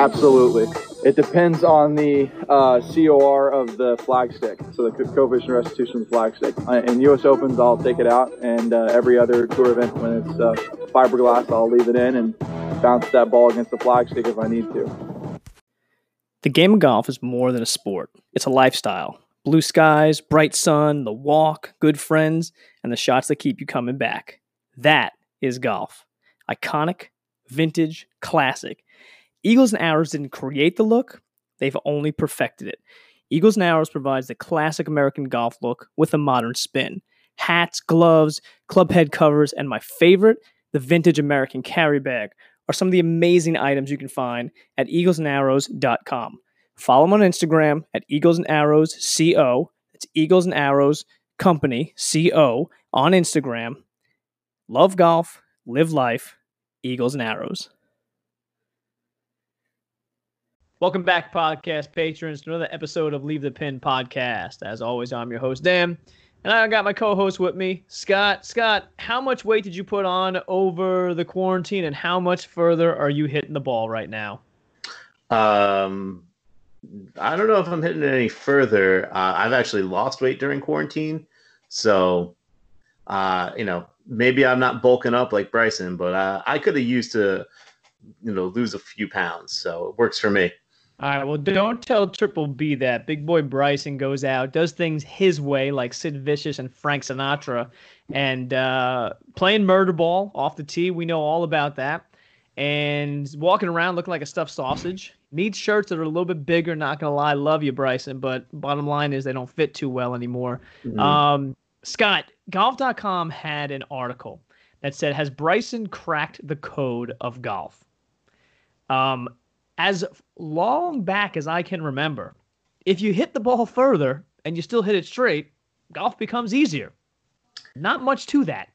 Absolutely. It depends on the uh, COR of the flagstick, so the coefficient restitution flagstick. Uh, in U.S. Opens, I'll take it out, and uh, every other tour event, when it's uh, fiberglass, I'll leave it in and bounce that ball against the flagstick if I need to. The game of golf is more than a sport; it's a lifestyle. Blue skies, bright sun, the walk, good friends, and the shots that keep you coming back. That is golf. Iconic, vintage, classic. Eagles and Arrows didn't create the look, they've only perfected it. Eagles and Arrows provides the classic American golf look with a modern spin. Hats, gloves, club head covers, and my favorite, the vintage American carry bag, are some of the amazing items you can find at eaglesandarrows.com. Follow them on Instagram at Eagles and Arrows CO. It's Eagles and Arrows Company CO on Instagram. Love golf, live life, Eagles and Arrows. Welcome back, podcast patrons, to another episode of Leave the Pin podcast. As always, I'm your host, Dan, and I got my co host with me, Scott. Scott, how much weight did you put on over the quarantine, and how much further are you hitting the ball right now? Um, I don't know if I'm hitting it any further. Uh, I've actually lost weight during quarantine, so uh, you know maybe I'm not bulking up like Bryson, but uh, I could have used to you know lose a few pounds, so it works for me. All right, well, don't tell Triple B that. Big boy Bryson goes out, does things his way, like Sid Vicious and Frank Sinatra, and uh, playing murder ball off the tee. We know all about that. And walking around looking like a stuffed sausage. Needs shirts that are a little bit bigger. Not gonna lie, love you, Bryson, but bottom line is they don't fit too well anymore. Mm-hmm. Um, Scott, golf.com had an article that said, "Has Bryson cracked the code of golf?" Um, as long back as I can remember, if you hit the ball further and you still hit it straight, golf becomes easier. Not much to that.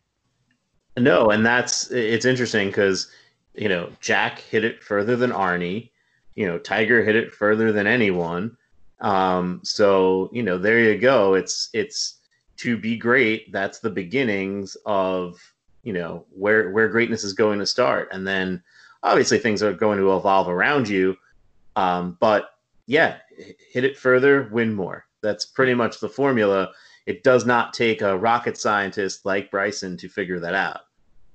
No, and that's it's interesting because you know Jack hit it further than Arnie. You know Tiger hit it further than anyone. Um, so you know there you go. It's it's to be great. That's the beginnings of you know where where greatness is going to start, and then obviously things are going to evolve around you. Um, but yeah, hit it further, win more. That's pretty much the formula. It does not take a rocket scientist like Bryson to figure that out.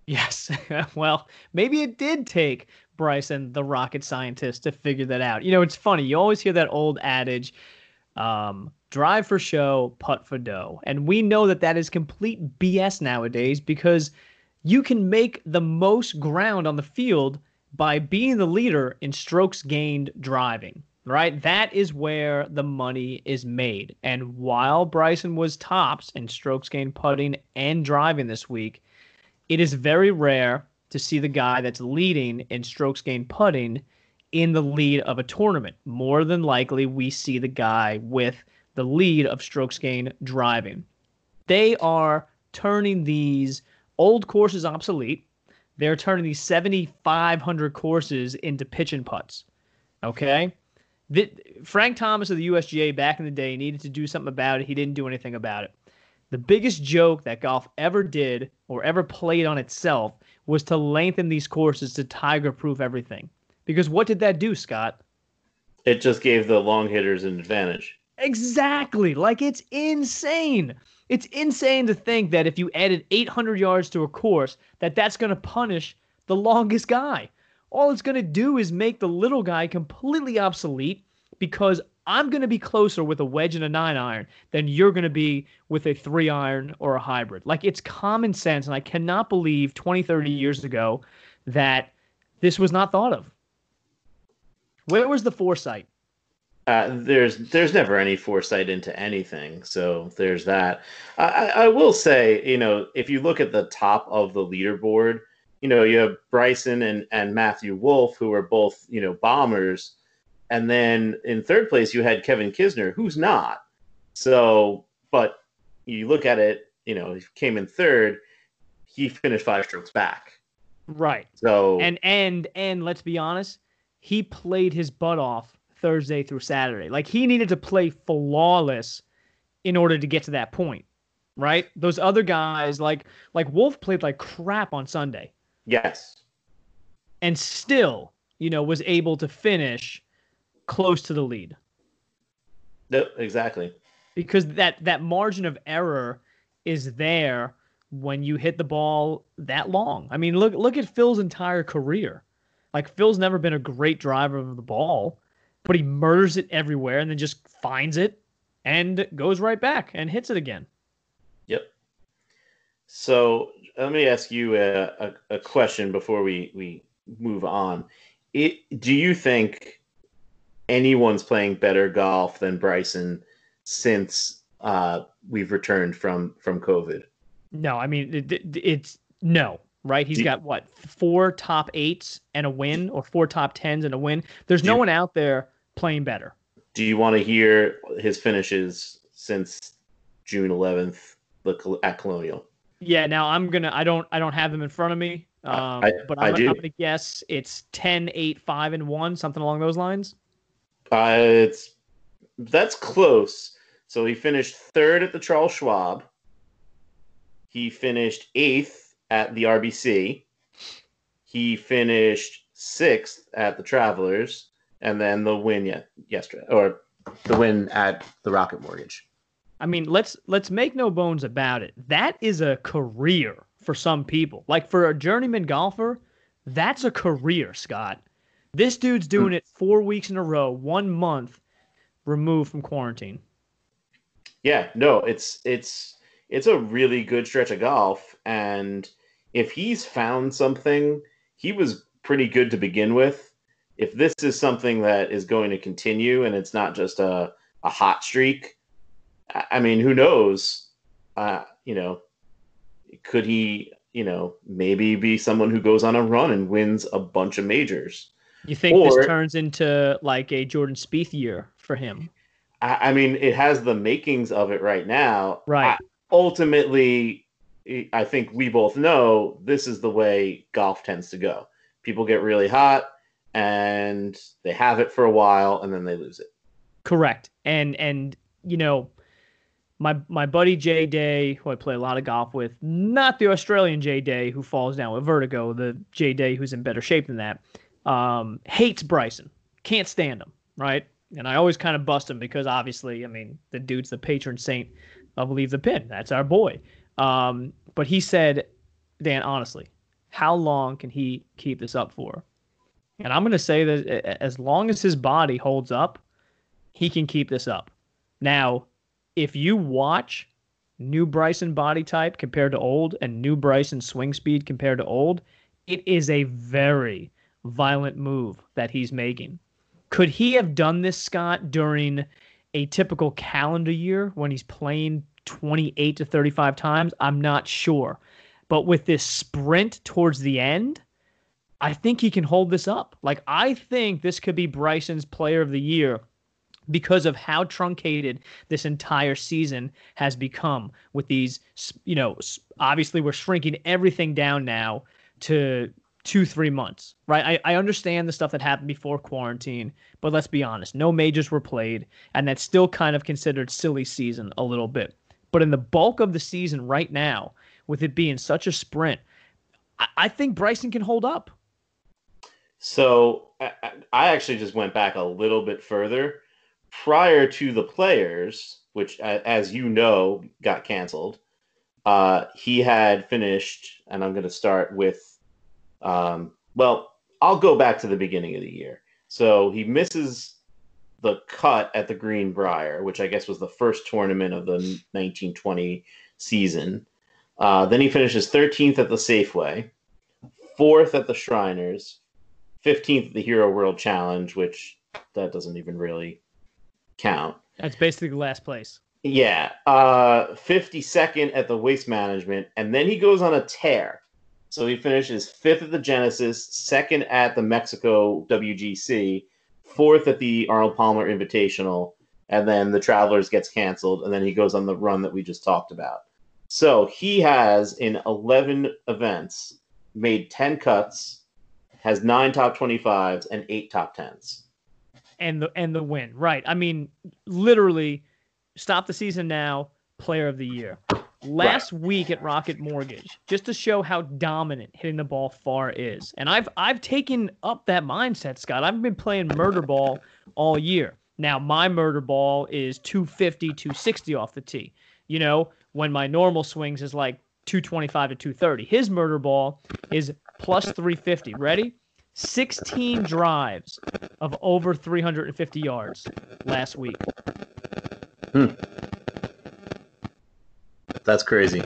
Yes. well, maybe it did take Bryson, the rocket scientist, to figure that out. You know, it's funny. You always hear that old adage um, drive for show, putt for dough. And we know that that is complete BS nowadays because you can make the most ground on the field by being the leader in strokes gained driving, right? That is where the money is made. And while Bryson was tops in strokes gained putting and driving this week, it is very rare to see the guy that's leading in strokes gained putting in the lead of a tournament. More than likely, we see the guy with the lead of strokes gained driving. They are turning these old courses obsolete they're turning these 7,500 courses into pitch and putts. Okay? The, Frank Thomas of the USGA back in the day needed to do something about it. He didn't do anything about it. The biggest joke that golf ever did or ever played on itself was to lengthen these courses to tiger proof everything. Because what did that do, Scott? It just gave the long hitters an advantage. Exactly. Like it's insane. It's insane to think that if you added 800 yards to a course, that that's going to punish the longest guy. All it's going to do is make the little guy completely obsolete because I'm going to be closer with a wedge and a nine iron than you're going to be with a three iron or a hybrid. Like it's common sense. And I cannot believe 20, 30 years ago that this was not thought of. Where was the foresight? Uh, there's there's never any foresight into anything, so there's that. I, I will say, you know, if you look at the top of the leaderboard, you know, you have Bryson and and Matthew Wolff, who are both you know bombers, and then in third place you had Kevin Kisner, who's not. So, but you look at it, you know, he came in third. He finished five strokes back. Right. So and and and let's be honest, he played his butt off Thursday through Saturday. Like he needed to play flawless in order to get to that point, right? Those other guys, like like Wolff, played like crap on Sunday. Yes. And still you know, was able to finish close to the lead. No, exactly. Because that that margin of error is there when you hit the ball that long. I mean, look look at Phil's entire career. Like Phil's never been a great driver of the ball, but he murders it everywhere and then just finds it and goes right back and hits it again. Yep. So let me ask you a, a, a question before we, we move on. It, do you think anyone's playing better golf than Bryson since uh, we've returned from from COVID? No, I mean it, it, it's no right? He's got what four top eights and a win, or four top tens and a win. There's no you, one out there playing better. Do you want to hear his finishes since June 11th at Colonial? Yeah. Now I'm gonna. I don't. I don't have them in front of me. Um, I, but I'm, I am gonna guess it's 10, 8, 5, and 1, something along those lines. Uh, it's that's close. So he finished third at the Charles Schwab. He finished eighth at the RBC. He finished sixth at the Travelers, and then the win yet yesterday, or the win at the Rocket Mortgage. I mean, let's let's make no bones about it. That is a career for some people. Like for a journeyman golfer, that's a career, Scott. This dude's hmm. doing it four weeks in a row, one month removed from quarantine. Yeah, no, it's it's it's a really good stretch of golf, and if he's found something, he was pretty good to begin with. If this is something that is going to continue and it's not just a, a hot streak, I mean, who knows? Uh, you know, could he, you know, maybe be someone who goes on a run and wins a bunch of majors? You think or, this turns into like a Jordan Spieth year for him? I, I mean, it has the makings of it right now. Right. I, ultimately, I think we both know this is the way golf tends to go. People get really hot and they have it for a while and then they lose it. Correct. And and you know, my my buddy Jay Day, who I play a lot of golf with, not the Australian Jay Day who falls down with vertigo, the Jay Day who's in better shape than that, um, hates Bryson. Can't stand him, right? And I always kind of bust him because obviously, I mean, the dude's the patron saint of Leave the Pin. That's our boy. Um, but he said, Dan, honestly, how long can he keep this up for? And I'm going to say that as long as his body holds up, he can keep this up. Now, if you watch new Bryson body type compared to old and new Bryson swing speed compared to old, it is a very violent move that he's making. Could he have done this, Scott, during a typical calendar year when he's playing 28 to 35 times? I'm not sure. But with this sprint towards the end, I think he can hold this up. Like, I think this could be Bryson's player of the year because of how truncated this entire season has become with these, you know, obviously we're shrinking everything down now to two, three months, right? I, I understand the stuff that happened before quarantine, but let's be honest, no majors were played, and that's still kind of considered silly season a little bit. But in the bulk of the season right now, with it being such a sprint, I, I think Bryson can hold up. So I, I actually just went back a little bit further. Prior to the players, which, as you know, got canceled, uh, he had finished, and I'm going to start with, um, well, I'll go back to the beginning of the year. So he misses the cut at the Greenbrier, which I guess was the first tournament of the 1920 season. Uh, then he finishes 13th at the Safeway, fourth at the Shriners, 15th at the Hero World Challenge, which that doesn't even really count. That's basically last place. Yeah, uh, 52nd at the Waste Management, and then he goes on a tear. So he finishes fifth at the Genesis, second at the Mexico WGC, fourth at the Arnold Palmer Invitational, and then the Travelers gets canceled, and then he goes on the run that we just talked about. So he has in 11 events made 10 cuts, has nine top 25s, and eight top 10s. And the and the win, right? I mean, literally, stop the season now. Player of the year. Last right. week at Rocket Mortgage, just to show how dominant hitting the ball far is. And I've I've taken up that mindset, Scott. I've been playing murder ball all year. Now my murder ball is 250, 260 off the tee. You know, when my normal swings is like 225 to 230. His murder ball is plus 350. Ready? 16 drives of over 350 yards last week. Hmm. That's crazy.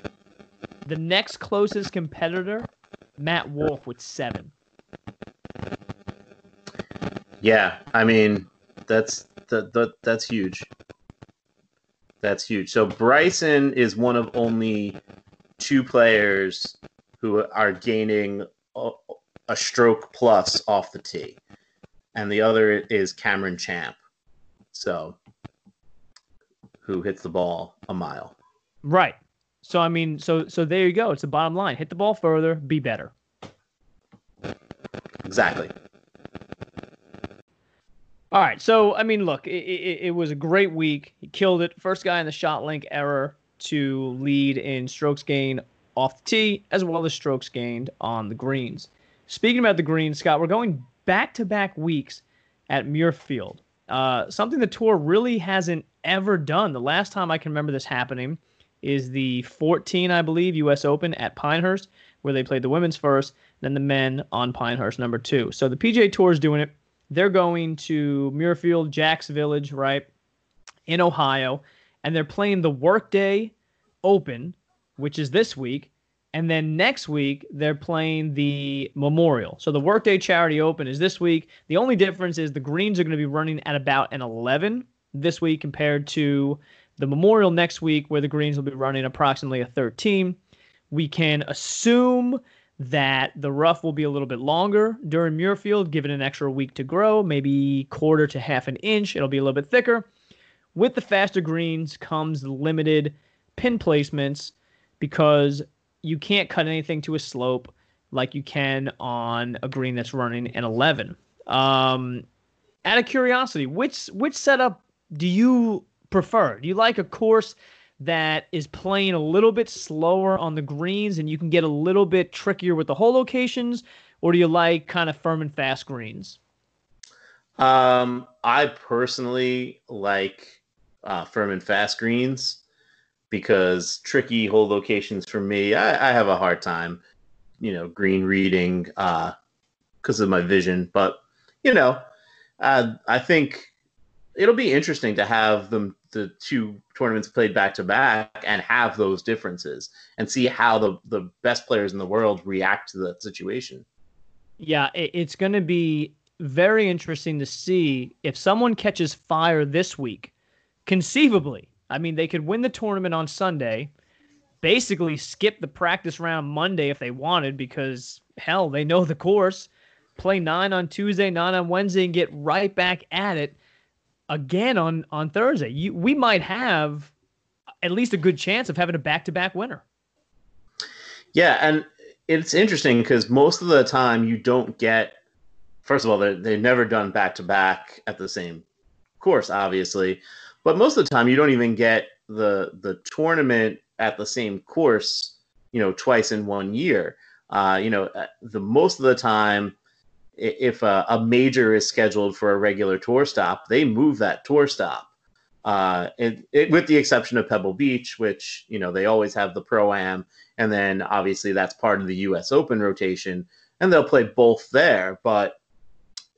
The next closest competitor, Matt Wolff with seven. Yeah, I mean, that's that, that that's huge. That's huge. So Bryson is one of only two players who are gaining a, a stroke plus off the tee, and the other is Cameron Champ. So, who hits the ball a mile? Right. So I mean, so so there you go. It's the bottom line. Hit the ball further, be better. Exactly. All right. So I mean, look, it, it, it, was a great week. He killed it. First guy in the ShotLink error to lead in strokes gained off the tee, as well as strokes gained on the greens. Speaking about the greens, Scott, we're going back to back weeks at Muirfield. Uh, something the tour really hasn't ever done. The last time I can remember this happening is the 14, I believe, U.S. Open at Pinehurst, where they played the women's first, then the men on Pinehurst number two. So the PGA Tour is doing it. They're going to Muirfield, Jack's Village, right, in Ohio, and they're playing the Workday Open, which is this week. And then next week, they're playing the Memorial. So the Workday Charity Open is this week. The only difference is the greens are going to be running at about an 11 this week compared to the Memorial next week, where the greens will be running approximately a 13. We can assume that the rough will be a little bit longer during Muirfield, given an extra week to grow, maybe quarter to half an inch. It'll be a little bit thicker. With the faster greens comes limited pin placements because you can't cut anything to a slope like you can on a green that's running an 11. Um, out of curiosity, which which setup do you prefer? Do you like a course that is playing a little bit slower on the greens and you can get a little bit trickier with the hole locations, or do you like kind of firm and fast greens? Um, I personally like uh, firm and fast greens because tricky hole locations for me, I, I have a hard time, you know, green reading because uh, of my vision. But you know, uh, I think it'll be interesting to have them the two tournaments played back to back and have those differences and see how the the best players in the world react to the situation. Yeah, it's going to be very interesting to see if someone catches fire this week. Conceivably, I mean, they could win the tournament on Sunday, basically skip the practice round Monday if they wanted because hell, they know the course. Play nine on Tuesday, nine on Wednesday, and get right back at it again on on Thursday. You, we might have at least a good chance of having a back to back winner. Yeah, and it's interesting because most of the time you don't get. First of all, they've never done back to back at the same course, obviously, but most of the time you don't even get the the tournament at the same course. You know, twice in one year. Uh, you know, uh, the most of the time if a, a, major is scheduled for a regular tour stop, they move that tour stop. Uh, it, it, with the exception of Pebble Beach, which you know they always have the pro am, and then obviously that's part of the U.S. Open rotation, and they'll play both there. But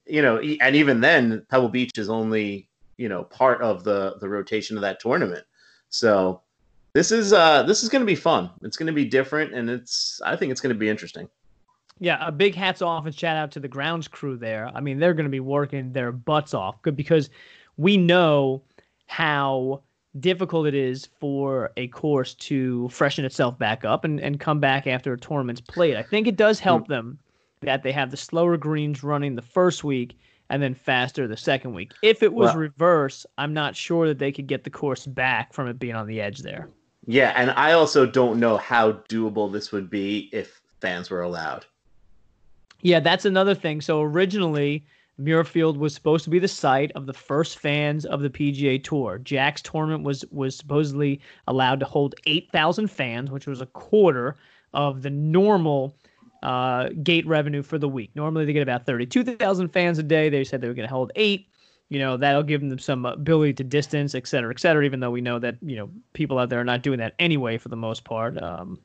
you know, and even then, Pebble Beach is only you know part of the the rotation of that tournament. So this is uh, this is going to be fun. It's going to be different, and it's I think it's going to be interesting. Yeah, a big hats off and shout out to the grounds crew there. I mean, they're going to be working their butts off because we know how difficult it is for a course to freshen itself back up and, and come back after a tournament's played. I think it does help mm. them that they have the slower greens running the first week and then faster the second week. If it was well, reverse, I'm not sure that they could get the course back from it being on the edge there. Yeah, and I also don't know how doable this would be if fans were allowed. Yeah, that's another thing. So originally, Muirfield was supposed to be the site of the first fans of the PGA Tour. Jack's tournament was was supposedly allowed to hold 8,000 fans, which was a quarter of the normal uh, gate revenue for the week. Normally they get about 32,000 fans a day. They said they were going to hold eight. You know, that'll give them some ability to distance, et cetera, et cetera, even though we know that, you know, people out there are not doing that anyway for the most part. Um,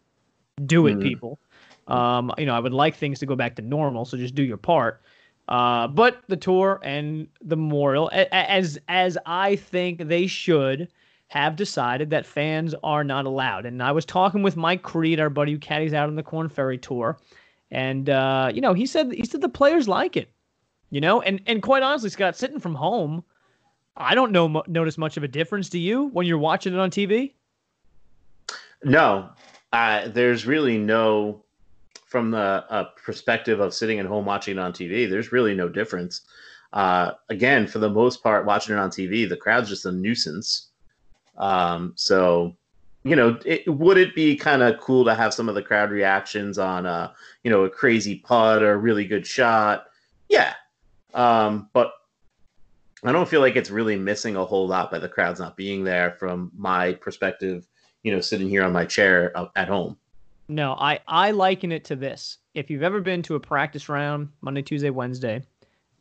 do it, mm-hmm. people. Um, you know, I would like things to go back to normal, so just do your part. Uh, but the tour and the memorial, as as I think they should, have decided that fans are not allowed. And I was talking with Mike Creed, our buddy who caddies out on the Corn Ferry tour, and uh, you know he said he said the players like it, you know, and and quite honestly, Scott, sitting from home, I don't know notice much of a difference. Do you when you're watching it on TV? No, uh, there's really no from the uh, perspective of sitting at home watching it on TV, there's really no difference. Uh, again, for the most part, watching it on TV, the crowd's just a nuisance. Um, so, you know, it, would it be kind of cool to have some of the crowd reactions on, a, you know, a crazy putt or a really good shot? Yeah. Um, but I don't feel like it's really missing a whole lot by the crowds not being there from my perspective, you know, sitting here on my chair at home. No, I I liken it to this. If you've ever been to a practice round Monday, Tuesday, Wednesday,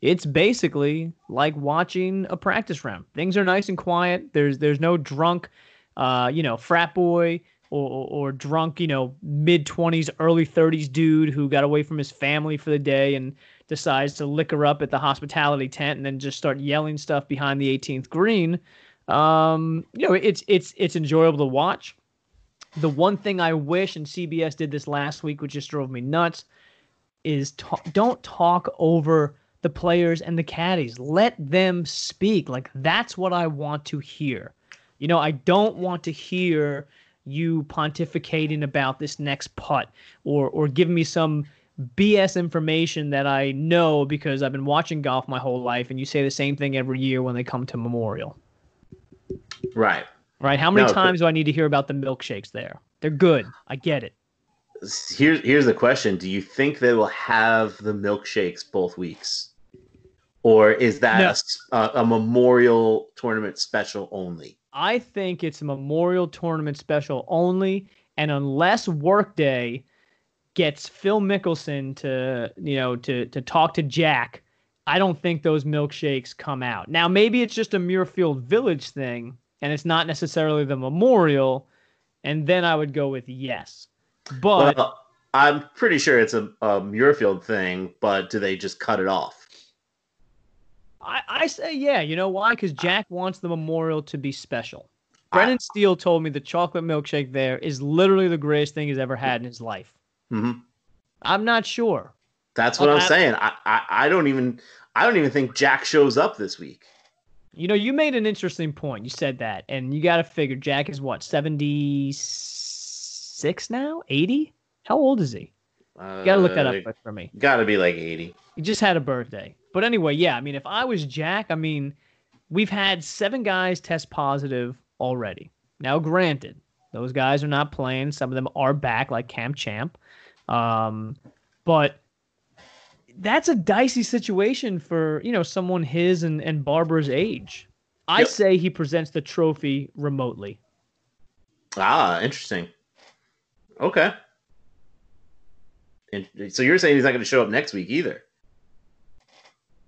it's basically like watching a practice round. Things are nice and quiet. There's there's no drunk, uh, you know, frat boy or, or, or drunk, you know, mid twenties, early thirties dude who got away from his family for the day and decides to liquor up at the hospitality tent and then just start yelling stuff behind the 18th green. Um, you know, it's it's it's enjoyable to watch. The one thing I wish, and CBS did this last week, which just drove me nuts, is don't talk over the players and the caddies. Let them speak. Like that's what I want to hear. You know, I don't want to hear you pontificating about this next putt or or giving me some BS information that I know because I've been watching golf my whole life and you say the same thing every year when they come to Memorial. Right right? How many no, times do I need to hear about the milkshakes there? They're good. I get it. Here's here's the question: Do you think they will have the milkshakes both weeks, or is that no. a, a memorial tournament special only? I think it's a memorial tournament special only, and unless Workday gets Phil Mickelson to you know to to talk to Jack, I don't think those milkshakes come out. Now maybe it's just a Muirfield Village thing, and it's not necessarily the memorial, and then I would go with yes. But well, I'm pretty sure it's a, a Muirfield thing, but do they just cut it off? I, I say yeah. You know why? Because Jack wants the memorial to be special. Brendan I, Steele told me the chocolate milkshake there is literally the greatest thing he's ever had in his life. Mm-hmm. I'm not sure. That's what I'm, I'm saying. I, I, I don't even I don't even think Jack shows up this week. You know, you made an interesting point. You said that, and you got to figure Jack is what seventy six now, eighty. How old is he? You got to look that up uh, for me. Got to be like eighty. He just had a birthday, but anyway, yeah. I mean, if I was Jack, I mean, we've had seven guys test positive already. Now, granted, those guys are not playing. Some of them are back, like Cam Champ. Um, but that's a dicey situation for you know someone his and, and Barbara's age. I yep. say he presents the trophy remotely. Ah, interesting. Okay. And so you're saying he's not going to show up next week either?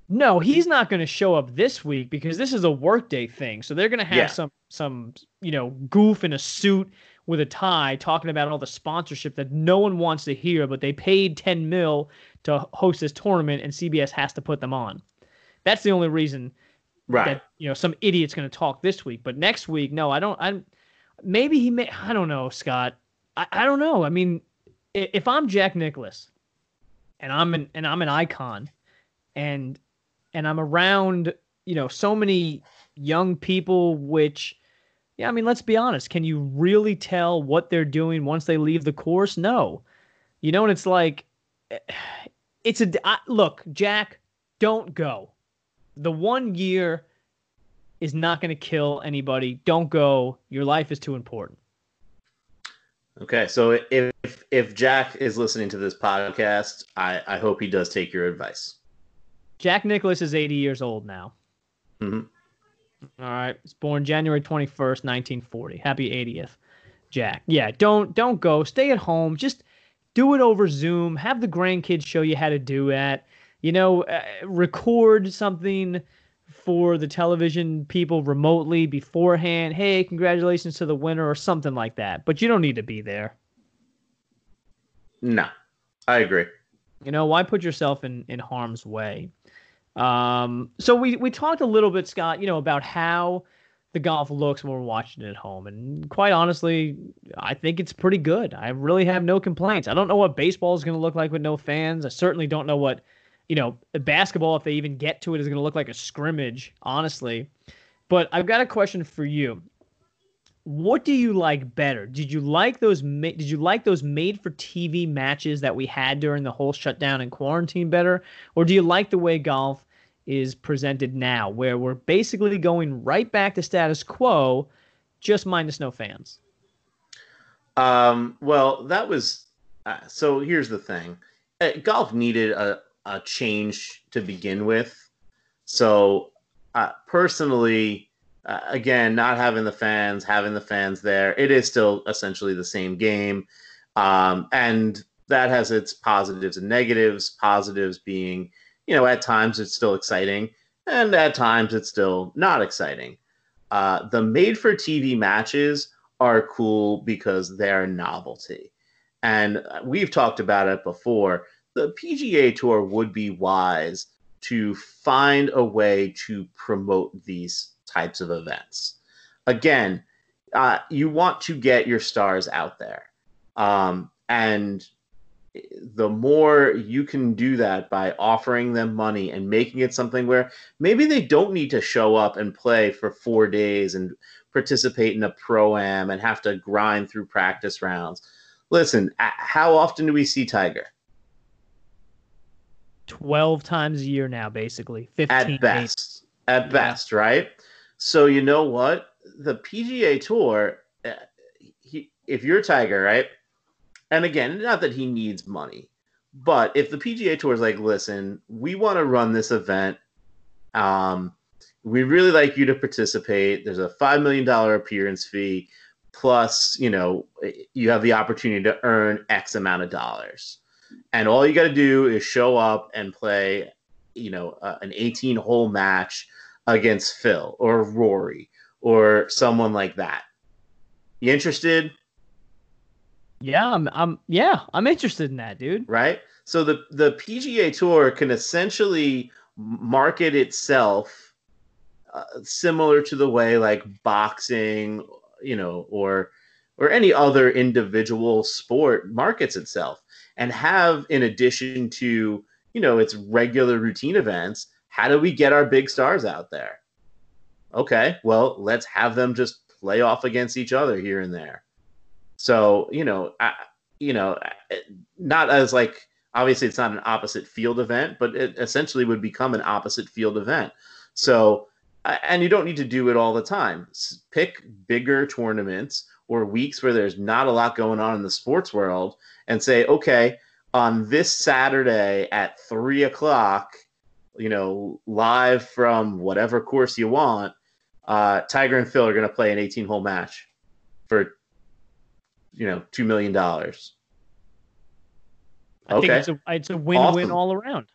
No, he's not going to show up this week because this is a workday thing. So they're going to have yeah. some some you know goof in a suit with a tie talking about all the sponsorship that no one wants to hear, but they paid 10 mil to host this tournament and CBS has to put them on. That's the only reason right. that you know some idiot's going to talk this week, but next week, no, I don't. I maybe he may. I don't know, Scott. I, I don't know. I mean, if I'm Jack Nicklaus, and I'm an and I'm an icon, and and I'm around you know so many young people, which yeah, I mean, let's be honest. Can you really tell what they're doing once they leave the course? No. You know, and it's like it's a look, Jack, don't go. The one year is not going to kill anybody. Don't go. Your life is too important. Okay, so if if Jack is listening to this podcast, I I hope he does take your advice. Jack Nicklaus is 80 years old now. Mhm. All right. He's born January 21st, 1940. Happy 80th, Jack. Yeah, don't don't go. Stay at home. Just do it over Zoom. Have the grandkids show you how to do it. You know, uh, record something for the television people remotely beforehand. Hey, congratulations to the winner or something like that. But you don't need to be there. No, I agree. You know, why put yourself in in harm's way? Um, so we we talked a little bit, Scott, you know, about how the golf looks when we're watching it at home, and quite honestly, I think it's pretty good. I really have no complaints. I don't know what baseball is going to look like with no fans. I certainly don't know what, you know, basketball, if they even get to it, is going to look like a scrimmage. Honestly, but I've got a question for you what do you like better? Did you like those? Ma- did you like those made-for-TV matches that we had during the whole shutdown and quarantine better, or do you like the way golf is presented now, where we're basically going right back to status quo, just minus no fans? Um, well, that was uh, so. Here's the thing: uh, golf needed a a change to begin with. So, uh, personally uh, again, not having the fans, having the fans there, it is still essentially the same game. Um, and that has its positives and negatives. Positives being, you know, at times it's still exciting, and at times it's still not exciting. Uh, the made for TV matches are cool because they're novelty. And we've talked about it before. The PGA Tour would be wise to find a way to promote these types of events. Again, uh, you want to get your stars out there. Um, and the more you can do that by offering them money and making it something where maybe they don't need to show up and play for four days and participate in a pro am and have to grind through practice rounds. Listen, how often do we see Tiger? 12 times a year now, basically. 15 at best. At best, right? So you know what? The PGA Tour, uh, he, if you're Tiger, right? And again, not that he needs money, but if the PGA Tour is like, listen, we want to run this event, um, we really like you to participate. There's a five million dollar appearance fee, plus, you know, you have the opportunity to earn X amount of dollars, and all you got to do is show up and play, you know, uh, an 18 hole match against Phil or Rory or someone like that. You interested? Yeah, I'm I'm yeah, I'm interested in that, dude. Right? So the the PGA Tour can essentially market itself uh, similar to the way like boxing, you know, or or any other individual sport markets itself and have in addition to, you know, its regular routine events, how do we get our big stars out there? Okay, well, let's have them just play off against each other here and there. So, you know, I, you know, not as like obviously it's not an opposite field event, but it essentially would become an opposite field event. So, and you don't need to do it all the time. Pick bigger tournaments or weeks where there's not a lot going on in the sports world and say, okay, on this Saturday at three o'clock, you know, live from whatever course you want, uh, Tiger and Phil are going to play an 18 hole match for, you know, $2 million. I okay. think it's a, it's a win awesome. win all around.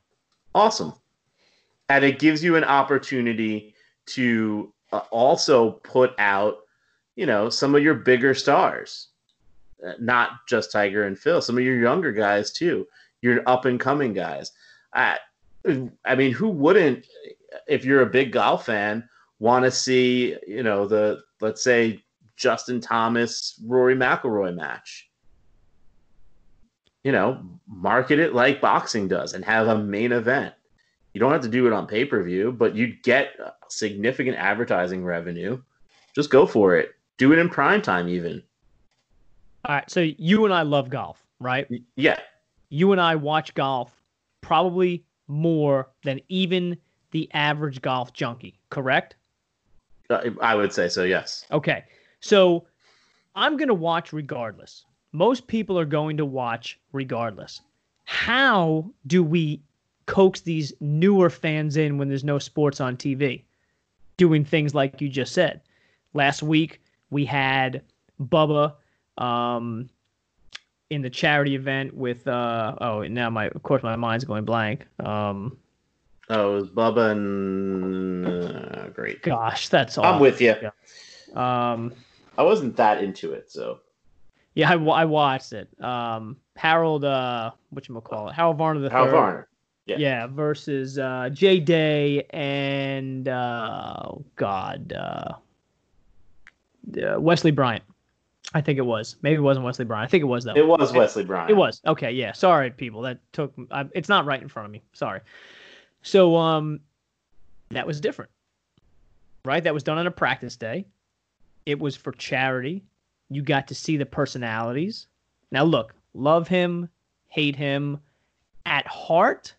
Awesome. And it gives you an opportunity to uh, also put out, you know, some of your bigger stars, uh, not just Tiger and Phil, some of your younger guys too, your up and coming guys. I, I mean, who wouldn't, if you're a big golf fan, want to see, you know, the let's say Justin Thomas Rory McIlroy match? You know, market it like boxing does and have a main event. You don't have to do it on pay per view, but you'd get significant advertising revenue. Just go for it. Do it in prime time, even. All right. So you and I love golf, right? Yeah. You and I watch golf probably more than even the average golf junkie, correct? Uh, I would say so, yes. Okay. So I'm going to watch regardless. Most people are going to watch regardless. How do we coax these newer fans in when there's no sports on TV, doing things like you just said. Last week we had Bubba um, in the charity event with uh, oh now my of course my mind's going blank. Um, Oh, it was Bubba and uh, great. gosh, that's all. I'm with you. Um, I wasn't that into it, so yeah, I, I watched it. Um, Harold, uh, what you call it? Harold Varner the third. Varner. Yeah. Yeah, versus uh, Jay Day and uh, oh God, uh, uh, Wesley Bryan. I think it was. Maybe it wasn't Wesley Bryan. I think it was though. It was Wesley Bryan. It was. Okay, yeah. Sorry, people. That took. I, it's not right in front of me. Sorry. So, um, that was different, right? That was done on a practice day. It was for charity. You got to see the personalities. Now, look, love him, hate him. At heart,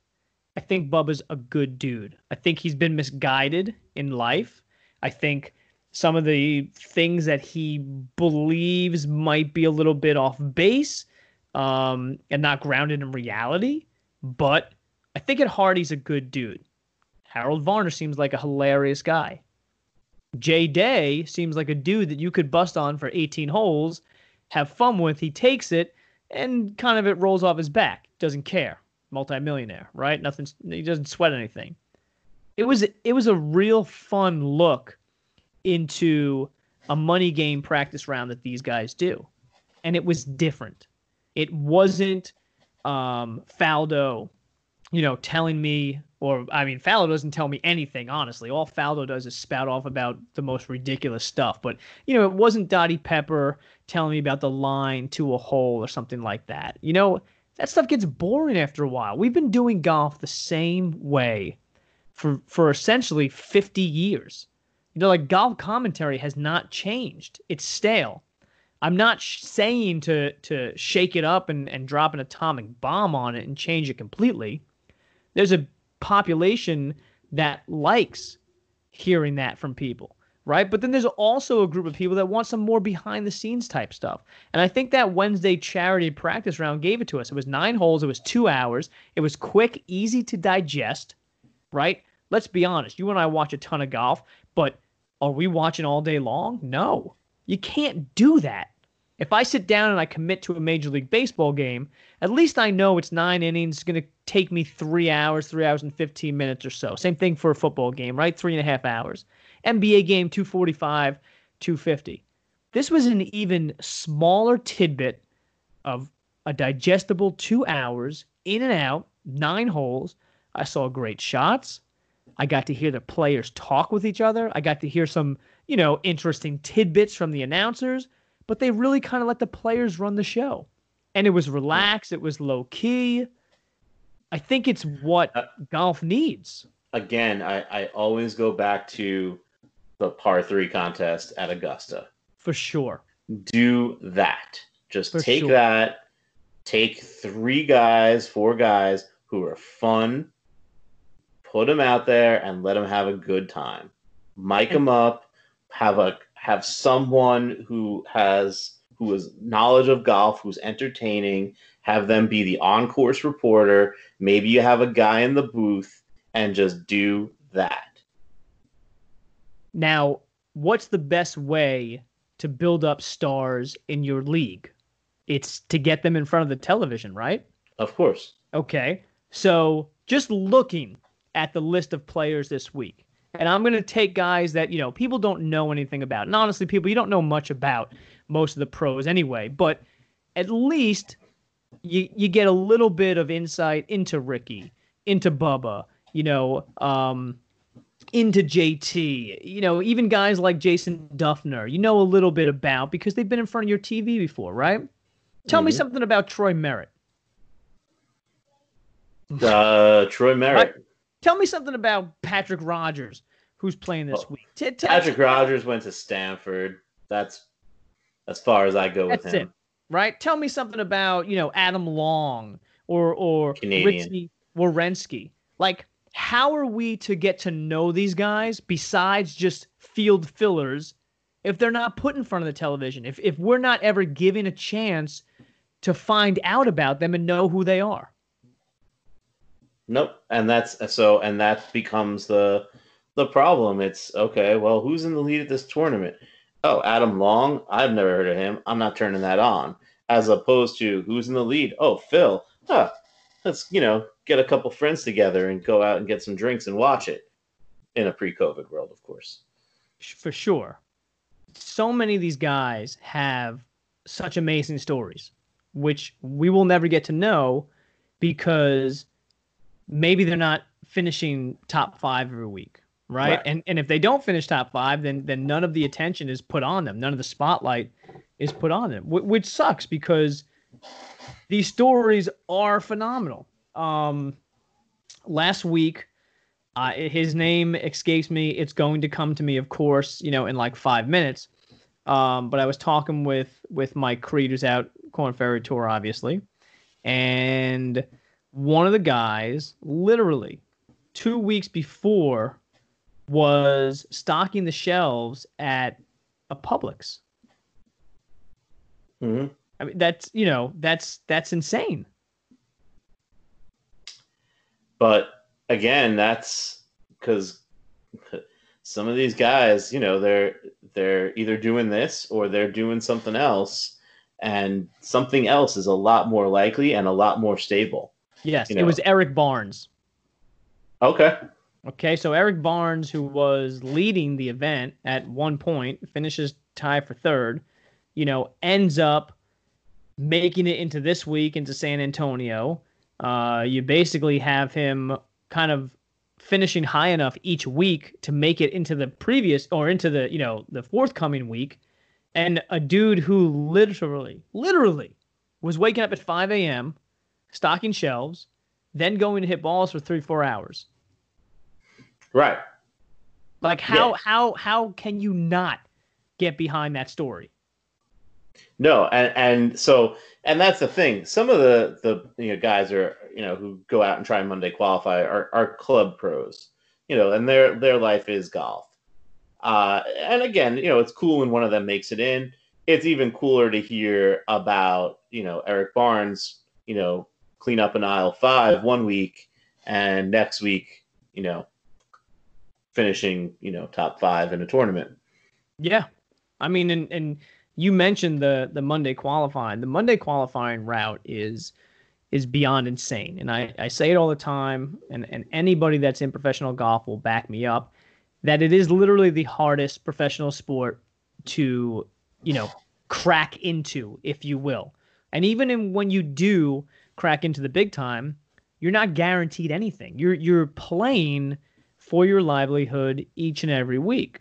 I think Bubba's a good dude. I think he's been misguided in life. I think some of the things that he believes might be a little bit off base um, and not grounded in reality. But I think at heart, he's a good dude. Harold Varner seems like a hilarious guy. Jay Day seems like a dude that you could bust on for 18 holes, have fun with. He takes it, and kind of it rolls off his back. Doesn't care. Multimillionaire, right? Nothing. He doesn't sweat anything. It was it was a real fun look into a money game practice round that these guys do, and it was different. It wasn't um, Faldo, you know, telling me, or I mean, Faldo doesn't tell me anything, honestly. All Faldo does is spout off about the most ridiculous stuff. But, you know, it wasn't Dottie Pepper telling me about the line to a hole or something like that. You know, that stuff gets boring after a while. We've been doing golf the same way for for essentially 50 years. You know, like golf commentary has not changed. It's stale. I'm not sh- saying to to shake it up and, and drop an atomic bomb on it and change it completely. There's a population that likes hearing that from people, right? But then there's also a group of people that want some more behind the scenes type stuff. And I think that Wednesday charity practice round gave it to us. It was nine holes, it was two hours, it was quick, easy to digest, right? Let's be honest. You and I watch a ton of golf, but are we watching all day long? No. You can't do that. If I sit down and I commit to a Major League Baseball game, at least I know it's nine innings. It's going to take me three hours, three hours and 15 minutes or so. Same thing for a football game, right? Three and a half hours. NBA game, 245, 250. This was an even smaller tidbit of a digestible two hours in and out, nine holes. I saw great shots. I got to hear the players talk with each other. I got to hear some, you know, interesting tidbits from the announcers, but they really kind of let the players run the show. And it was relaxed, it was low key. I think it's what Uh, golf needs. Again, I, I always go back to the par three contest at Augusta. For sure. Do that. Just For take sure. that. Take three guys, four guys who are fun. Put them out there and let them have a good time. Mic them up. Have a have someone who has who has knowledge of golf, who's entertaining. Have them be the on course reporter. Maybe you have a guy in the booth and just do that. Now, what's the best way to build up stars in your league? It's to get them in front of the television, right? Of course. Okay. So just looking at the list of players this week, and I'm going to take guys that, you know, people don't know anything about. And honestly, people, you don't know much about most of the pros anyway, but at least you, you get a little bit of insight into Ricky, into Bubba, you know, um, into JT, you know, even guys like Jason Dufner, you know a little bit about because they've been in front of your TV before, right? Tell me Mhm. something about Troy Merritt. Uh, Troy Merritt. Tell me something about Patrick Rodgers, who's playing this Oh, week. Patrick Rodgers went to Stanford. That's as far as I go with him. it, right? Tell me something about you know Adam Long or or Canadian. Richie. Like, how are we to get to know these guys besides just field fillers if they're not put in front of the television? If if we're not ever given a chance to find out about them and know who they are? Nope. And that's so and that becomes the the problem. It's okay, well, who's in the lead at this tournament? Oh, Adam Long, I've never heard of him. I'm not turning that on. As opposed to who's in the lead? Oh, Phil. Huh. Let's, you know, get a couple friends together and go out and get some drinks and watch it. In a pre-COVID world, of course. For sure. So many of these guys have such amazing stories, which we will never get to know because maybe they're not finishing top five every week, right? right? And and if they don't finish top five, then then none of the attention is put on them, none of the spotlight is put on them, which sucks because these stories are phenomenal. Um, last week, uh, his name escapes me. It's going to come to me, of course, you know, in like five minutes. Um, but I was talking with with Mike Creed, who's out Korn Ferry Tour, obviously, and one of the guys, literally two weeks before, was stocking the shelves at a Publix. Mm-hmm. I mean, that's you know, that's that's insane. But again, that's because some of these guys, you know, they're they're either doing this or they're doing something else, and something else is a lot more likely and a lot more stable. Yes, you know? it was Eric Barnes. Okay. Okay, so Eric Barnes, who was leading the event at one point, finishes tie for third, you know, ends up making it into this week into San Antonio. Uh, you basically have him kind of finishing high enough each week to make it into the previous or into the you know the forthcoming week and a dude who literally literally was waking up at 5 a.m stocking shelves, then going to hit balls for three, four hours. Right. Like how yeah. how how can you not get behind that story? No, and and so and that's the thing. Some of the the you know guys are you know who go out and try Monday qualify are are club pros, you know, and their their life is golf. Uh, and again, you know, it's cool when one of them makes it in. It's even cooler to hear about you know Eric Barnes, you know, clean up an aisle five one week, and next week, you know, finishing, you know, top five in a tournament. Yeah. I mean, and, and you mentioned the the Monday qualifying. The Monday qualifying route is is beyond insane. And I, I say it all the time, and, and anybody that's in professional golf will back me up, that it is literally the hardest professional sport to, you know, crack into, if you will. And even in, when you do crack into the big time, you're not guaranteed anything. You're you're playing for your livelihood each and every week.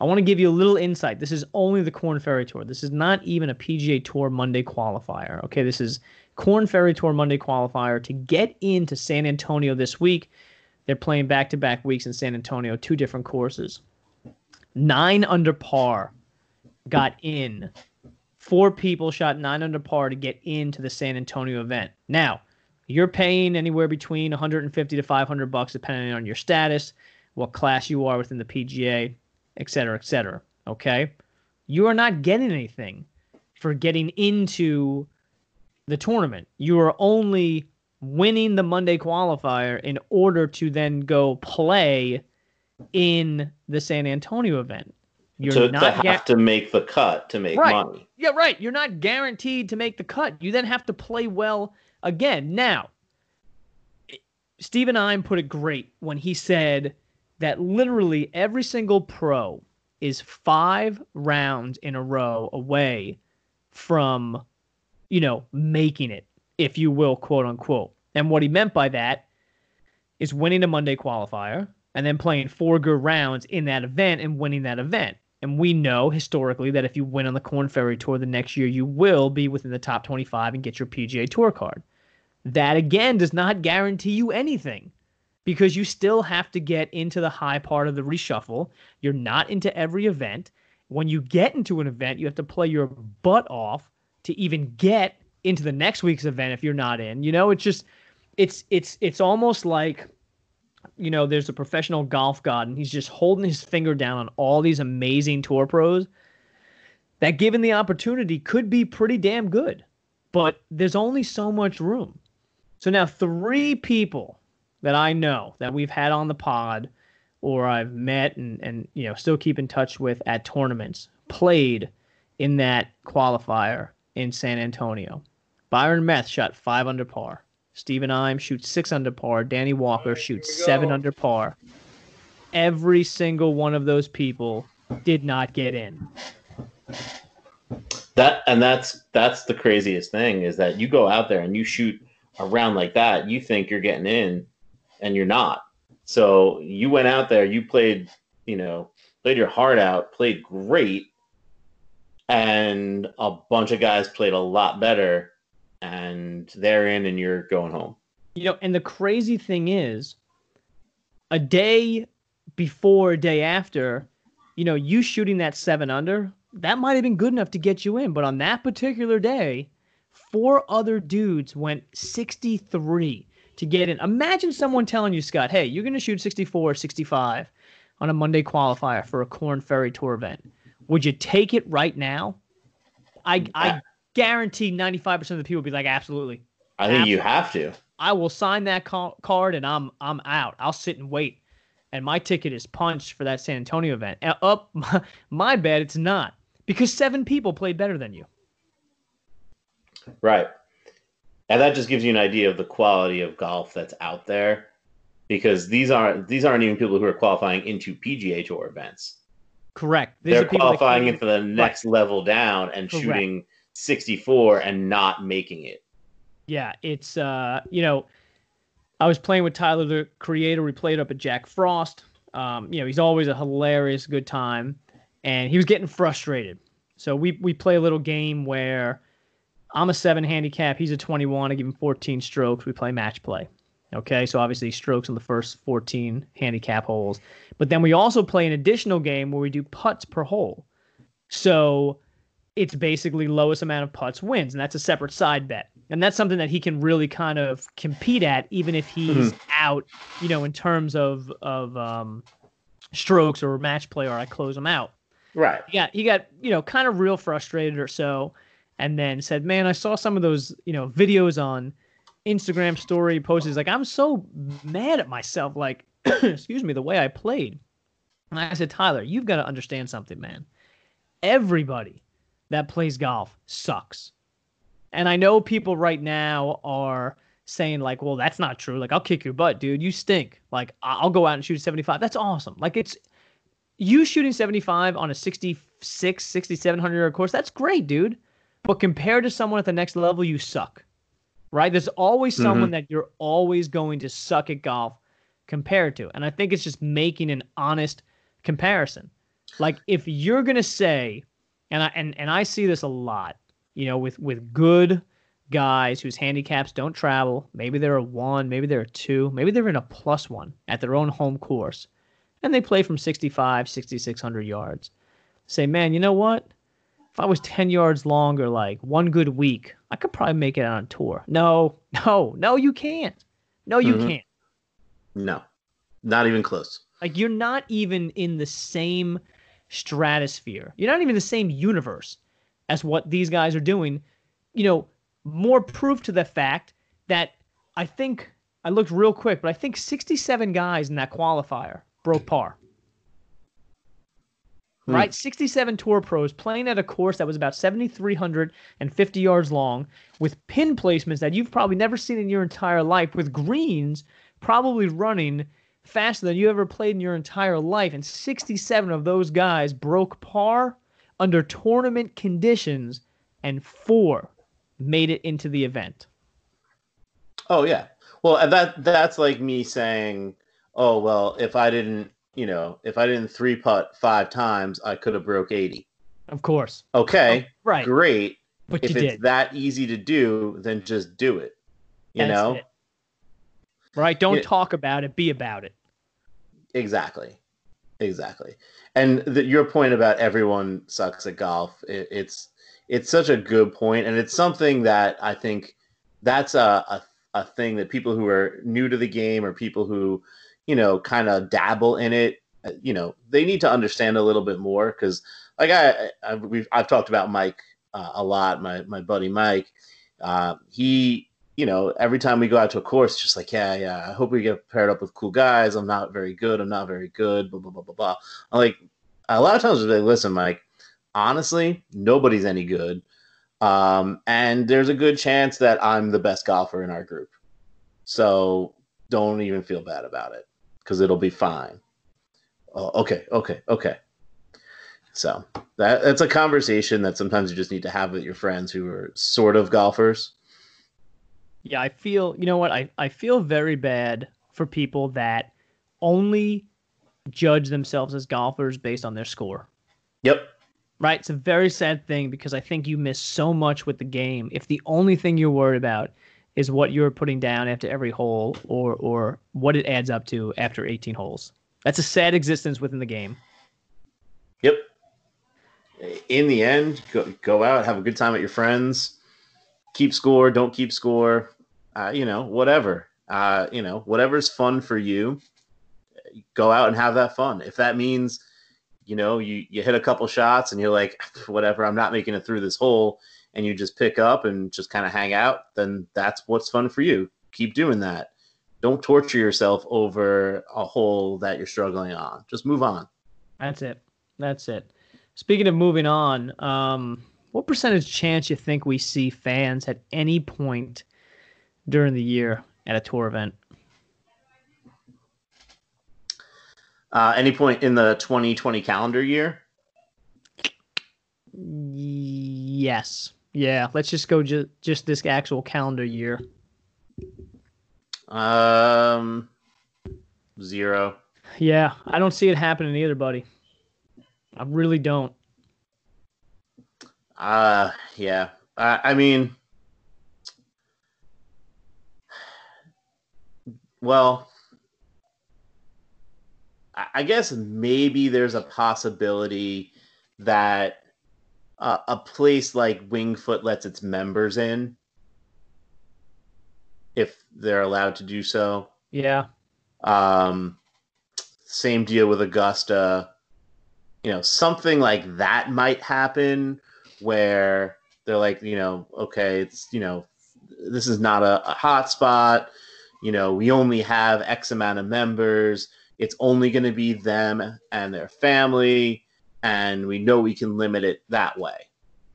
I want to give you a little insight. This is only the Korn Ferry Tour. This is not even a PGA Tour Monday qualifier. Okay, this is Korn Ferry Tour Monday qualifier to get into San Antonio this week. They're playing back-to-back weeks in San Antonio, two different courses. 9 under par got in four people shot nine under par to get into the San Antonio event. Now, you're paying anywhere between 150 to 500 bucks, depending on your status, what class you are within the PGA, et cetera, et cetera. Okay, you are not getting anything for getting into the tournament. You are only winning the Monday qualifier in order to then go play in the San Antonio event. You're to, not to have ga- to make the cut to make right. money. Yeah, right. You're not guaranteed to make the cut. You then have to play well again. Now, Steven Ihm put it great when he said that literally every single pro is five rounds in a row away from, you know, making it, if you will, quote unquote. And what he meant by that is winning a Monday qualifier and then playing four good rounds in that event and winning that event. And we know historically that if you win on the Korn Ferry Tour the next year, you will be within the top 25 and get your PGA Tour card. That again does not guarantee you anything because you still have to get into the high part of the reshuffle. You're not into every event. When you get into an event, you have to play your butt off to even get into the next week's event if you're not in. You know, it's just it's it's it's almost like you know, there's a professional golf god, and he's just holding his finger down on all these amazing tour pros that, given the opportunity, could be pretty damn good. But there's only so much room. So now, three people that I know that we've had on the pod or I've met and, and you know still keep in touch with at tournaments played in that qualifier in San Antonio. Byron Meth shot five under par. Steven Ihm shoots six under par. Danny Walker shoots seven under par. Every single one of those people did not get in. That and that's that's the craziest thing is that you go out there and you shoot a round like that, you think you're getting in, and you're not. So you went out there, you played, you know, played your heart out, played great, and a bunch of guys played a lot better, and they're in, and you're going home. You know, and the crazy thing is, a day before, a day after, you know, you shooting that seven under, that might have been good enough to get you in. But on that particular day, four other dudes went 63 to get in. Imagine someone telling you, Scott, hey, you're going to shoot 64, 65 on a Monday qualifier for a Korn Ferry Tour event. Would you take it right now? I, I guarantee 95% of the people be like, absolutely. I think absolutely. you have to. I will sign that ca- card and I'm I'm out. I'll sit and wait. And my ticket is punched for that San Antonio event. Oh, Up my, my bet, it's not because seven people played better than you. Right. And that just gives you an idea of the quality of golf that's out there because these aren't these aren't even people who are qualifying into PGA Tour events. Correct. These They're qualifying in for the next right. level down and Correct. shooting 64 and not making it. Yeah, it's uh, you know, I was playing with Tyler the creator. We played up at Jack Frost. Um, you know, he's always a hilarious good time and he was getting frustrated. So we we play a little game where I'm a seven handicap. He's a 21. I give him 14 strokes. We play match play. Okay, so obviously strokes on the first 14 handicap holes. But then we also play an additional game where we do putts per hole. So it's basically lowest amount of putts wins, and that's a separate side bet. And that's something that he can really kind of compete at, even if he's mm-hmm. out, you know, in terms of of um, strokes or match play, or I close him out. Right. Yeah, he got you know kind of real frustrated or so and then said, "Man, I saw some of those, you know, videos on Instagram story posts. He's like, I'm so mad at myself. Like, excuse me, the way I played." And I said, Tyler, you've got to understand something, man. Everybody that plays golf sucks. And I know people right now are saying like, "Well, that's not true. Like, I'll kick your butt, dude. You stink. Like, I'll go out and shoot 75. That's awesome. Like, it's you shooting 75 on a 66, 6700 yard course. That's great, dude. But compared to someone at the next level, you suck. Right? There's always mm-hmm. someone that you're always going to suck at golf compared to. And I think it's just making an honest comparison. Like if you're gonna say, and I and, and I see this a lot, you know, with with good guys whose handicaps don't travel, maybe they're a one, maybe they're a two, maybe they're in a plus one at their own home course, and they play from 65, 6600 yards. Say, man, you know what? if I was 10 yards longer, like one good week, I could probably make it on tour. No, no, no, you can't. No, you mm-hmm. can't. No, not even close. Like you're not even in the same stratosphere. You're not even the same universe as what these guys are doing. You know, more proof to the fact that I think I looked real quick, but I think 67 guys in that qualifier broke par. Hmm. Right, 67 tour pros playing at a course that was about 7,350 yards long, with pin placements that you've probably never seen in your entire life, with greens probably running faster than you ever played in your entire life. And 67 of those guys broke par under tournament conditions, and four made it into the event. Oh yeah. Well, that that's like me saying, "Oh well, if I didn't you know, if I didn't three putt five times, I could have broke 80. Of course. Okay. Oh, right. Great. But if it's did. that easy to do, then just do it. You That's know? It. Right. Don't it, talk about it, be about it. Exactly. Exactly. And the, your point about everyone sucks at golf, it, it's it's such a good point, and it's something that I think that's a, a a thing that people who are new to the game or people who you know, kind of dabble in it, uh, you know, they need to understand a little bit more because, like I, I we've I've talked about Mike uh, a lot, my my buddy Mike. Uh, he you know, every time we go out to a course, just like, yeah, yeah, I hope we get paired up with cool guys. I'm not very good. I'm not very good. Blah blah blah blah blah. I'm like, a lot of times they like, listen, Mike. Honestly, nobody's any good, um, and there's a good chance that I'm the best golfer in our group. So don't even feel bad about it because it'll be fine. Oh, okay, okay, okay. So that that's a conversation that sometimes you just need to have with your friends who are sort of golfers. Yeah, I feel you know what I, I feel very bad for people that only judge themselves as golfers based on their score. Yep. Right? It's a very sad thing because I think you miss so much with the game if the only thing you're worried about is what you're putting down after every hole or or what it adds up to after 18 holes. That's a sad existence within the game. Yep. In the end, go, go out, have a good time with your friends, keep score, don't keep score, uh, you know, whatever. Uh, you know, whatever's fun for you, go out and have that fun. If that means, you know, you, you hit a couple shots and you're like, whatever, I'm not making it through this hole, and you just pick up and just kind of hang out, then that's what's fun for you. Keep doing that. Don't torture yourself over a hole that you're struggling on. Just move on. That's it. That's it. Speaking of moving on, um, what percentage chance you think we see fans at any point during the year at a tour event? Uh, any point in the 2020 calendar year? Yes. Yeah. Let's just go ju- just this actual calendar year. Um, zero. Yeah, I don't see it happening either, buddy. I really don't. Uh, yeah. I, I mean, well, I, I guess maybe there's a possibility that uh, a place like Winged Foot lets its members in if they're allowed to do so. Yeah. Um, same deal with Augusta. You know, something like that might happen where they're like, you know, okay, it's you know, this is not a, a hot spot. You know, we only have X amount of members. It's only going to be them and their family, and we know we can limit it that way.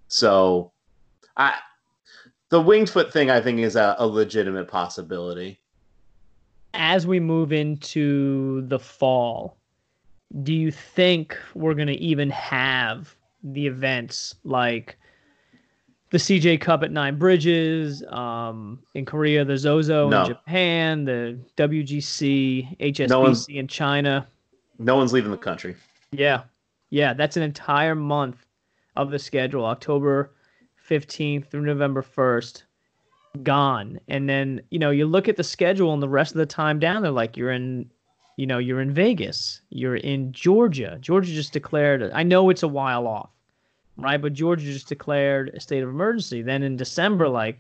So, I the winged foot thing, I think, is a, a legitimate possibility. As we move into the fall, do you think we're going to even have the events like the CJ Cup at Nine Bridges, um, in Korea, the Zozo No. in Japan, the WGC, HSBC No one's- in China. No one's leaving the country. Yeah. Yeah, that's an entire month of the schedule, October 15th through November 1st, gone. And then, you know, you look at the schedule and the rest of the time down there, like you're in, you know, you're in Vegas, you're in Georgia. Georgia just declared, I know it's a while off, right? But Georgia just declared a state of emergency. Then in December, like,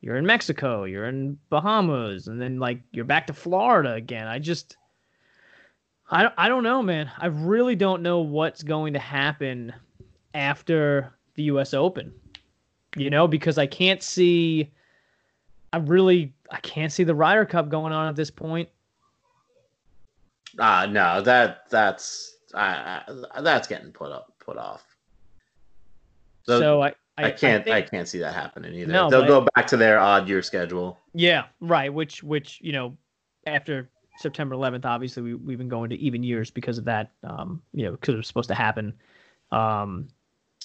you're in Mexico, you're in Bahamas, and then like you're back to Florida again. I just, I don't, I don't know, man. I really don't know what's going to happen after the U.S. Open. You know, because I can't see. I really, I can't see the Ryder Cup going on at this point. Ah, no, that that's uh, that's getting put up, put off. So, so I, I, I can't, I, think- can't see that happening either. No, They'll but- go back to their odd year schedule. Yeah, right. Which, which you know, after September 11th, obviously we we've been going to even years because of that. Um, you know, because it was supposed to happen, um,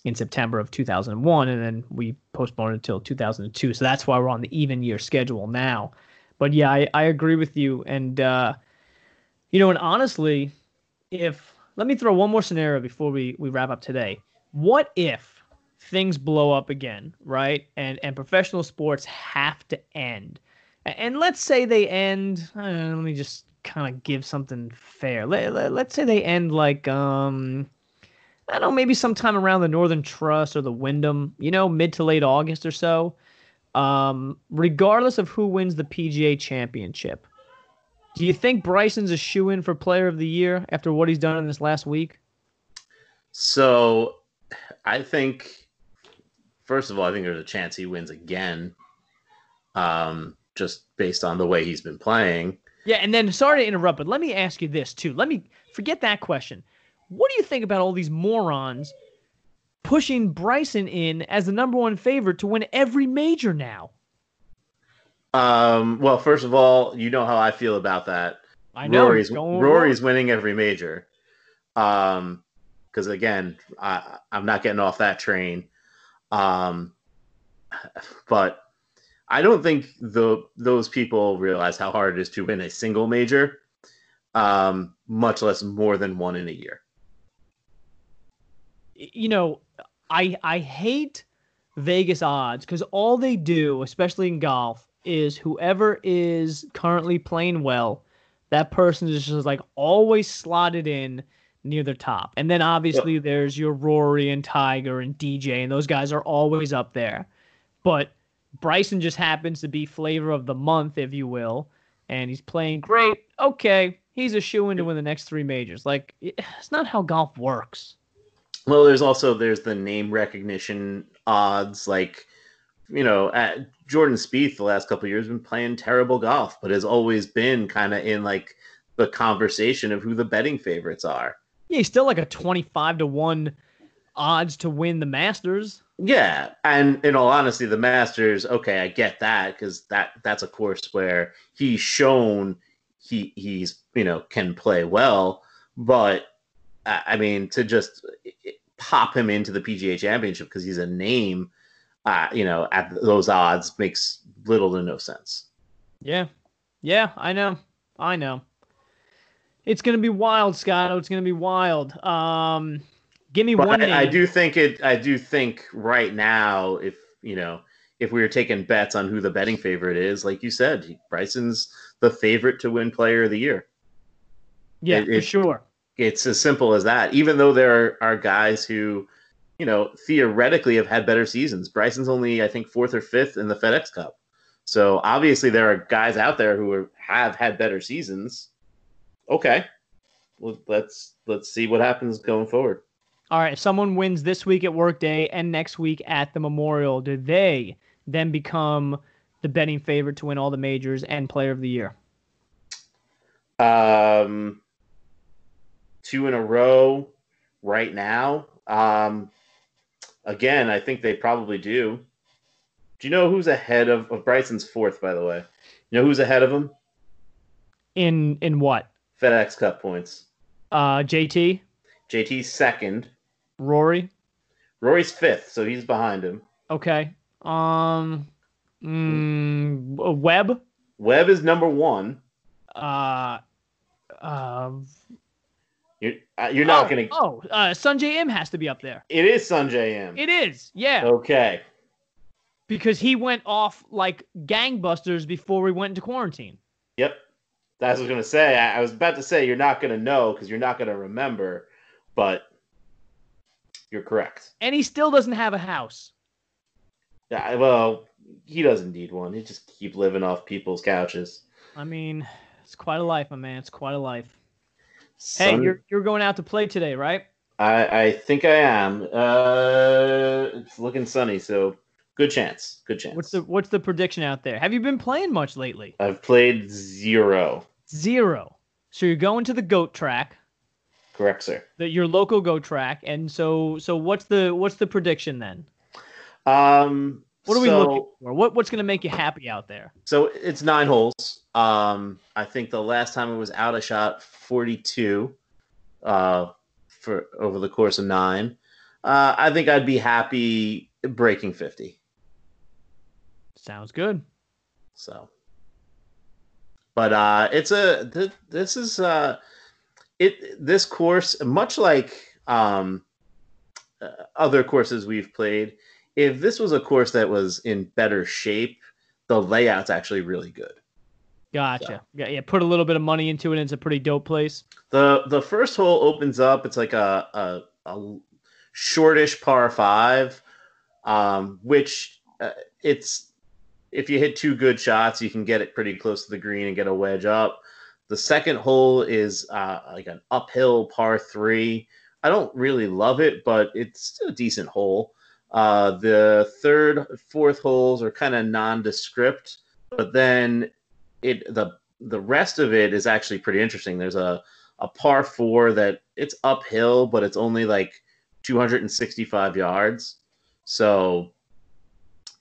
in September of 2001, and then we postponed it until 2002. So that's why we're on the even year schedule now. But yeah, I, I agree with you, and uh, you know, and honestly, if let me throw one more scenario before we we wrap up today. What if things blow up again, right? And and professional sports have to end. And let's say they end. Uh, let me just kind of give something fair. Let, let, let's say they end like um, I don't know, maybe sometime around the Northern Trust or the Wyndham. You know, mid to late August or so. Um, regardless of who wins the PGA Championship, do you think Bryson's a shoe in for Player of the Year after what he's done in this last week? So, I think, first of all, I think there's a chance he wins again. um, just based on the way he's been playing. Yeah, and then sorry to interrupt, but let me ask you this too. Let me forget that question. What do you think about all these morons pushing Bryson in as the number one favorite to win every major now? Um, well, first of all, you know how I feel about that. I know Rory's Rory's winning every major. Um, because again, I I'm not getting off that train. Um, but I don't think the those people realize how hard it is to win a single major, um, much less more than one in a year. you know, I I hate Vegas odds because all they do, especially in golf, is whoever is currently playing well, that person is just like always slotted in near the top. And then obviously there's your Rory and Tiger and DJ, and those guys are always up there. But Bryson just happens to be flavor of the month, if you will, and he's playing great. Okay, he's a shoe in to win the next three majors. Like it's not how golf works. Well, there's also there's the name recognition odds, like you know, at Jordan Spieth the last couple of years been playing terrible golf, but has always been kind of in like the conversation of who the betting favorites are. Yeah, he's still like a 25 to 1 odds to win the Masters. Yeah, and in all honesty, the Masters, okay, I get that because that that's a course where he's shown he he's you know can play well, but I I mean to just eh, eh, pop him into the PGA Championship because he's a name, uh, you know, at those odds makes little to no sense. Yeah. Yeah, I know. I know. It's going to be wild, Scott. It's going to be wild. Um give me But one. I, I do think it. I do think right now, if you know, if we were taking bets on who the betting favorite is, like you said, Bryson's the favorite to win Player of the Year. yeah, it- for it- sure. It's as simple as that. Even though there are guys who, you know, theoretically have had better seasons. Bryson's only, I think, fourth or fifth in the FedEx Cup. So obviously there are guys out there who are, have had better seasons. Okay, well, let's let's see what happens going forward. All right, if someone wins this week at Workday and next week at the Memorial, do they then become the betting favorite to win all the majors and player of the year? Um, two in a row right now. Um, again, I think they probably do. Do you know who's ahead of, of Bryson's fourth, by the way? You know who's ahead of him? In in what? FedEx Cup points. Uh JT, JT's second. Rory. Rory's fifth, so he's behind him. Okay. Um mm, Webb. Webb is number one. Uh uh You're, uh, you're not oh, going to. Oh, uh Sungjae Im has to be up there. It is Sungjae Im. It is. Yeah. Okay. Because he went off like gangbusters before we went into quarantine. Yep. That's what I was going to say. I, I was about to say you're not going to know because you're not going to remember, but you're correct. And he still doesn't have a house. Yeah, well, he doesn't need one. He just keep living off people's couches. I mean, it's quite a life, my man. It's quite a life. Hey, Sun- you're you're going out to play today, right? I, I think I am. Uh, it's looking sunny, so good chance. Good chance. What's the what's the prediction out there? Have you been playing much lately? I've played zero. Zero. So you're going to the goat track, Correct, sir. the your local goat track, and so so what's the what's the prediction then? Um, What are we so- looking for? What what's gonna make you happy out there? So it's nine holes. Um, I think the last time it was out, I shot 42 uh, for over the course of nine. Uh, I think I'd be happy breaking 50. Sounds good. So, but uh, it's a th- this is uh, it this course much like um, uh, other courses we've played. If this was a course that was in better shape, the layout's actually really good. Gotcha. Yeah, yeah. Put a little bit of money into it. and It's a pretty dope place. the The first hole opens up. It's like a a, a shortish par five, um, which uh, it's if you hit two good shots, you can get it pretty close to the green and get a wedge up. The second hole is uh, like an uphill par three. I don't really love it, but it's a decent hole. Uh, the third, fourth holes are kind of nondescript. but then it the the rest of it is actually pretty interesting. There's a a par four that it's uphill, but it's only like 265 yards. So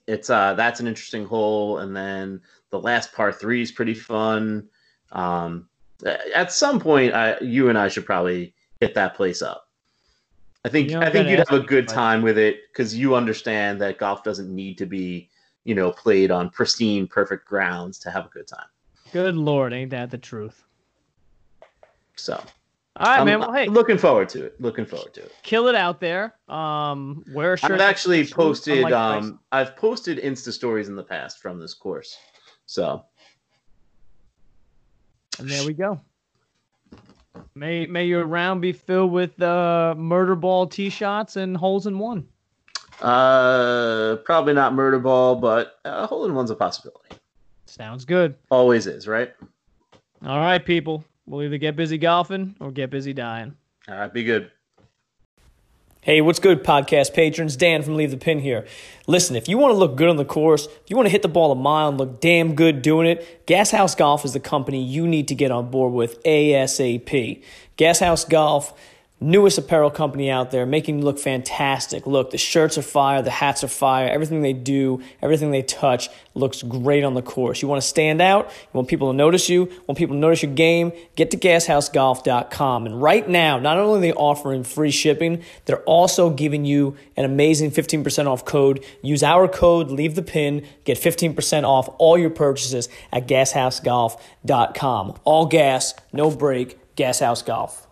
it's uh that's an interesting hole. And then the last par three is pretty fun. Um, at some point, I, you and I should probably hit that place up. I think you know, I think you'd have a good time with it because you understand that golf doesn't need to be, you know, played on pristine, perfect grounds to have a good time. Good lord, ain't that the truth? So, All right, I'm man. Well, hey, looking forward to it. Looking forward to it. kill it out there. Um, wear a shirt. I've actually posted. Um, I've posted Insta stories in the past from this course. So And there we go. May may your round be filled with uh, murder ball tee shots and holes in one. Uh, probably not murder ball, but a hole in one's a possibility. Sounds good. Always is, right? All right, people. We'll either get busy golfing or get busy dying. All right, be good. Hey, what's good, podcast patrons? Dan from Leave the Pin here. Listen, if you want to look good on the course, if you want to hit the ball a mile and look damn good doing it, Gas House Golf is the company you need to get on board with ASAP. Gas House Golf, newest apparel company out there, making you look fantastic. Look, the shirts are fire, the hats are fire, everything they do, everything they touch looks great on the course. You want to stand out, you want people to notice you, want people to notice your game, get to gashousegolf.com. And right now, not only are they offering free shipping, they're also giving you an amazing 15% off code. Use our code, leave the pin, get 15% off all your purchases at gashousegolf.com. All gas, no break, Gas House Golf.